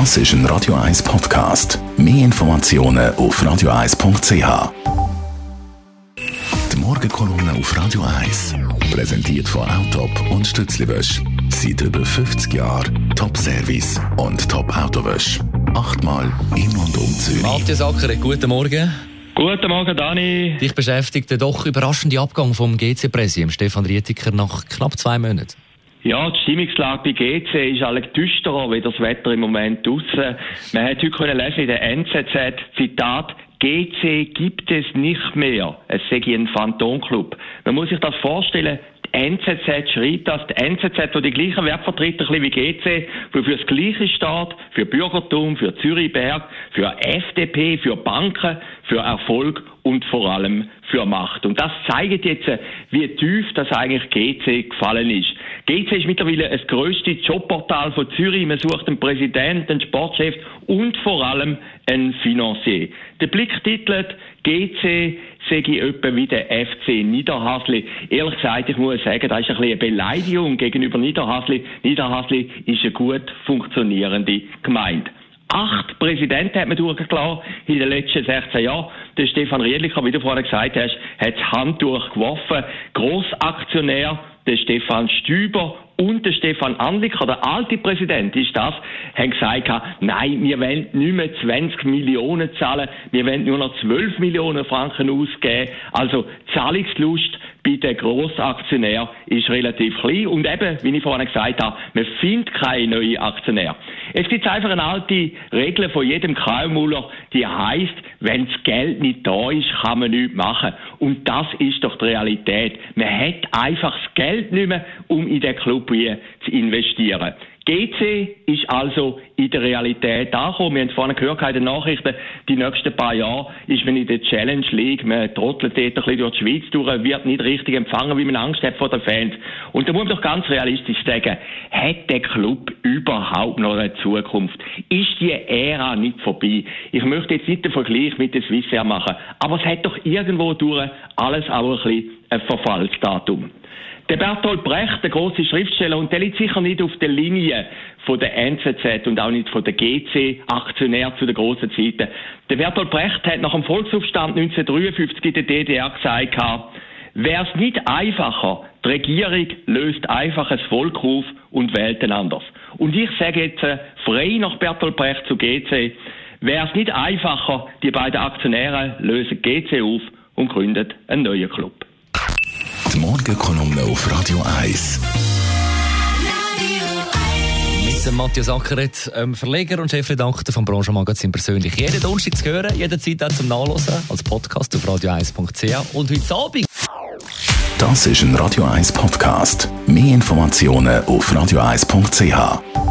Das ist ein Radio 1 Podcast. Mehr Informationen auf radio1.ch. Die Morgenkolumne auf Radio 1 präsentiert von Autop und Stützliwösch. Seit über 50 Jahren Top-Service und Top-Autowösch. Achtmal in und um Zürich. Matthias Acker, guten Morgen. Guten Morgen, Dani. Dich beschäftigt der doch überraschende Abgang vom GC-Präsident Stefan Rietiker nach knapp zwei Monaten. Ja, die Stimmungslage bei GC ist alle düsterer wie das Wetter im Moment draussen. Man hat heute können lesen in der NZZ, Zitat, GC gibt es nicht mehr. Es sei ein Phantomclub. Man muss sich das vorstellen, NZZ schreibt das, die NZZ, die die gleichen Werte vertritt, ein wie GC, die für das Gleiche steht, für Bürgertum, für Zürichberg, für FDP, für Banken, für Erfolg und vor allem für Macht. Und das zeigt jetzt, wie tief das eigentlich GC gefallen ist. GC ist mittlerweile das grösste Jobportal von Zürich. Man sucht einen Präsidenten, einen Sportchef und vor allem einen Financier. Der Blick titelt GC sehe ich etwa wie der FC Niederhasli. Ehrlich gesagt, ich muss sagen, das ist ein bisschen eine Beleidigung gegenüber Niederhasli. Niederhasli ist eine gut funktionierende Gemeinde. Acht Präsidenten hat man durchgelassen in den letzten 16 Jahren. Der Stefan Riedlicher, wie du vorhin gesagt hast, hat das Handtuch geworfen. Grossaktionär, der Stefan Stüber und der Stefan Anliker, der alte Präsident, ist das, haben gesagt, nein, wir wollen nicht mehr 20 Millionen zahlen, wir wollen nur noch 12 Millionen Franken ausgeben. Also Zahlungslust bei den Grossaktionären ist relativ klein. Und eben, wie ich vorhin gesagt habe, man findet keine neuen Aktionäre. Es gibt einfach eine alte Regel von jedem Kraumuller, die heißt, wenn das Geld nicht da ist, kann man nichts machen. Und das ist doch die Realität. Man hat einfach das Geld nicht mehr, um in den Club zu investieren. GC ist also in der Realität angekommen. Wir haben vorhin gehört in den Nachrichten, die nächsten paar Jahre ist man in der Challenge League, man trottelt dort ein bisschen durch die Schweiz durch, wird nicht richtig empfangen, wie man Angst hat vor den Fans. Und da muss man doch ganz realistisch sagen, hat der Club überhaupt noch eine Zukunft? Ist die Ära nicht vorbei? Ich möchte jetzt nicht den Vergleich mit der Swissair machen, aber es hat doch irgendwo durch alles auch ein bisschen ein Verfallsdatum. Der Bertolt Brecht, der große Schriftsteller, und der liegt sicher nicht auf der Linie von der NZZ und auch nicht von der GC, Aktionär zu den grossen Zeiten. Der Bertolt Brecht hat nach dem Volksaufstand 1953 in der DDR gesagt, wäre es nicht einfacher, die Regierung löst einfach das Volk auf und wählt ein anders. Und ich sage jetzt äh, frei nach Bertolt Brecht zu GC, wäre es nicht einfacher, die beiden Aktionäre lösen GC auf und gründen einen neuen Club. Die Morgenkolumne auf Radio 1. Mit dem Matthias Ackeret, ähm, Verleger und Chefredakteur vom Branchenmagazin persönlich. Jeden Donnerstag zu hören, jederzeit auch zum Nachlesen als Podcast auf radio1.ch und heute Abend. Das ist ein Radio 1 Podcast. Mehr Informationen auf radio1.ch.